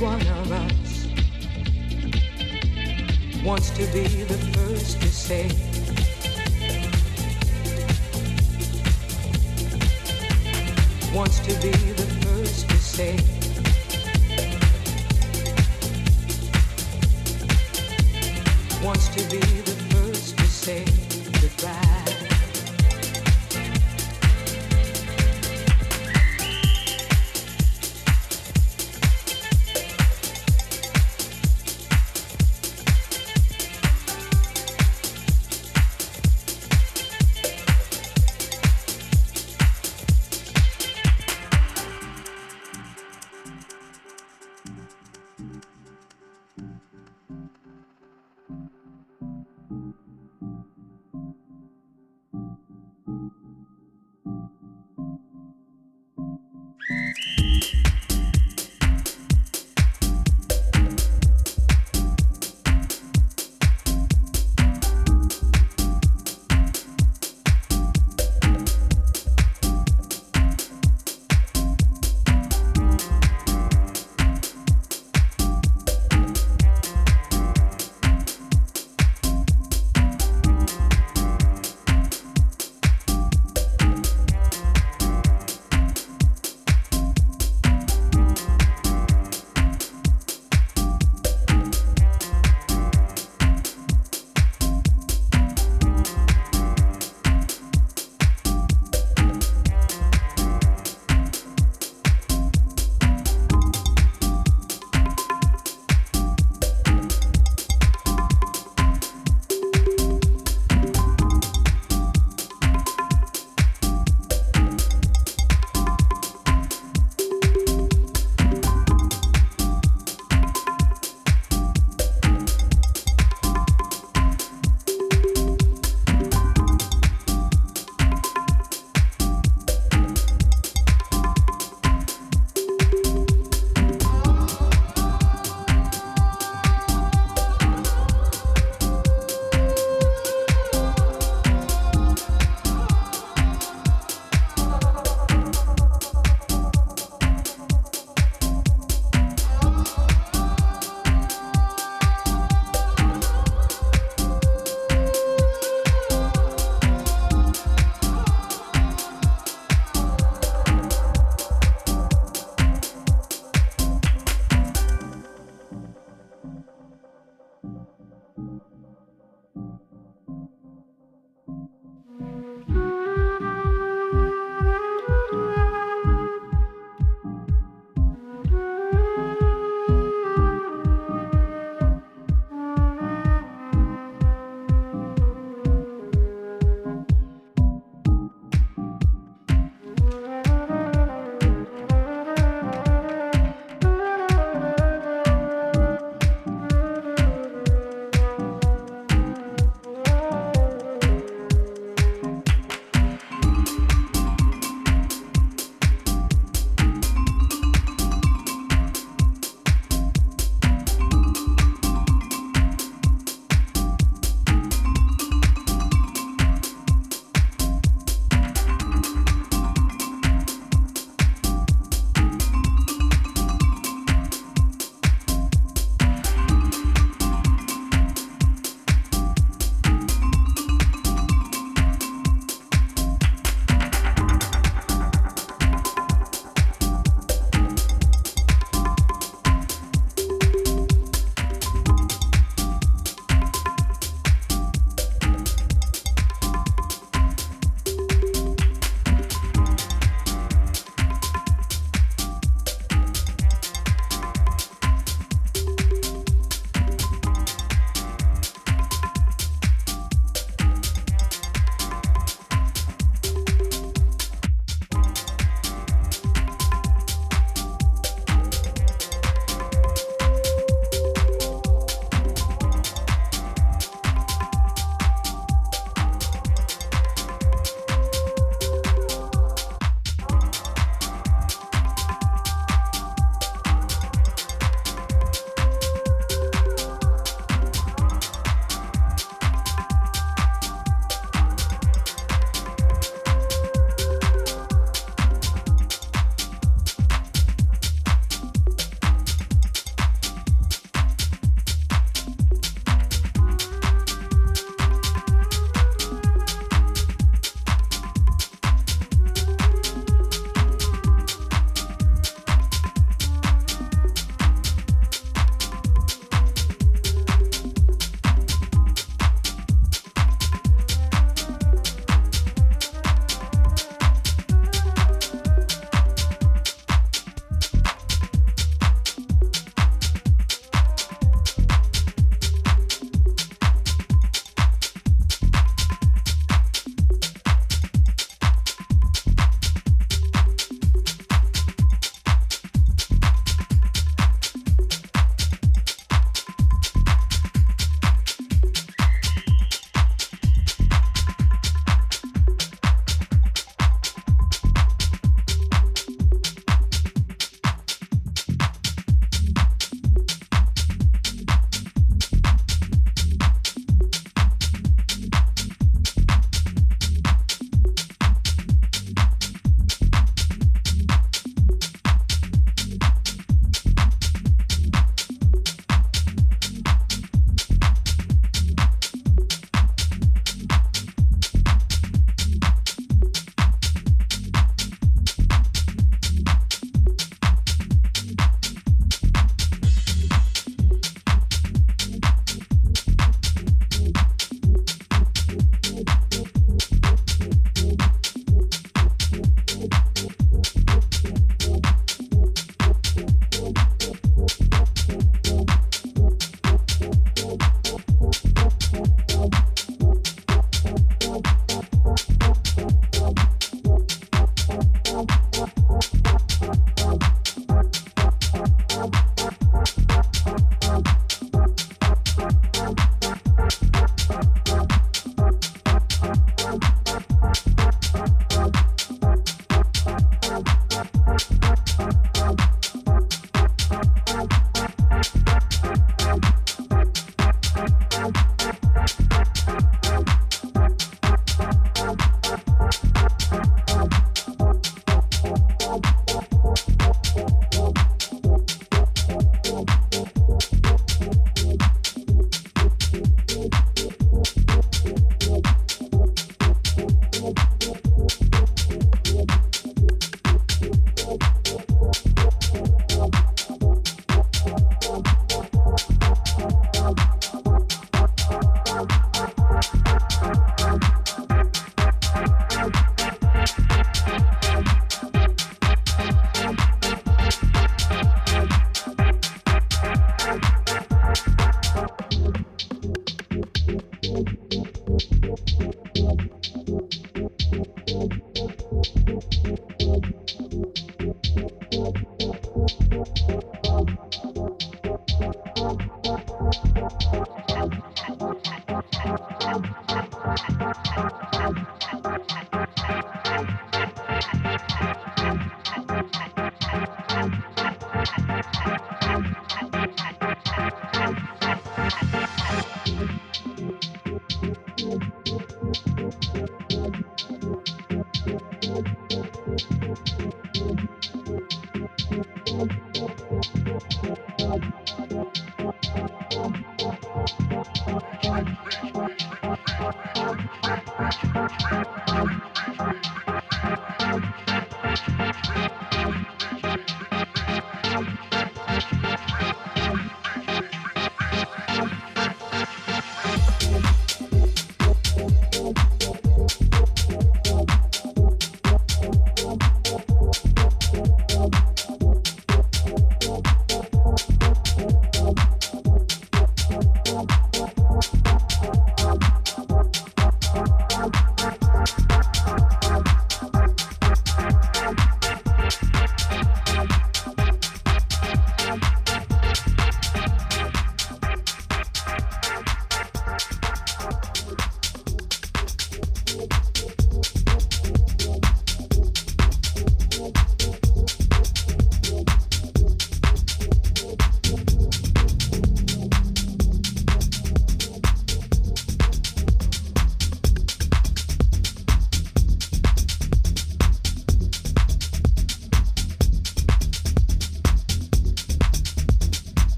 Neither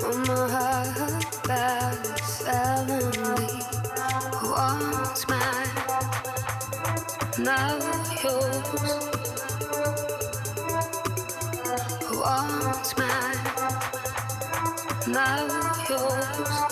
when my heart battles suddenly once mine, now yours. Wants mine, now yours.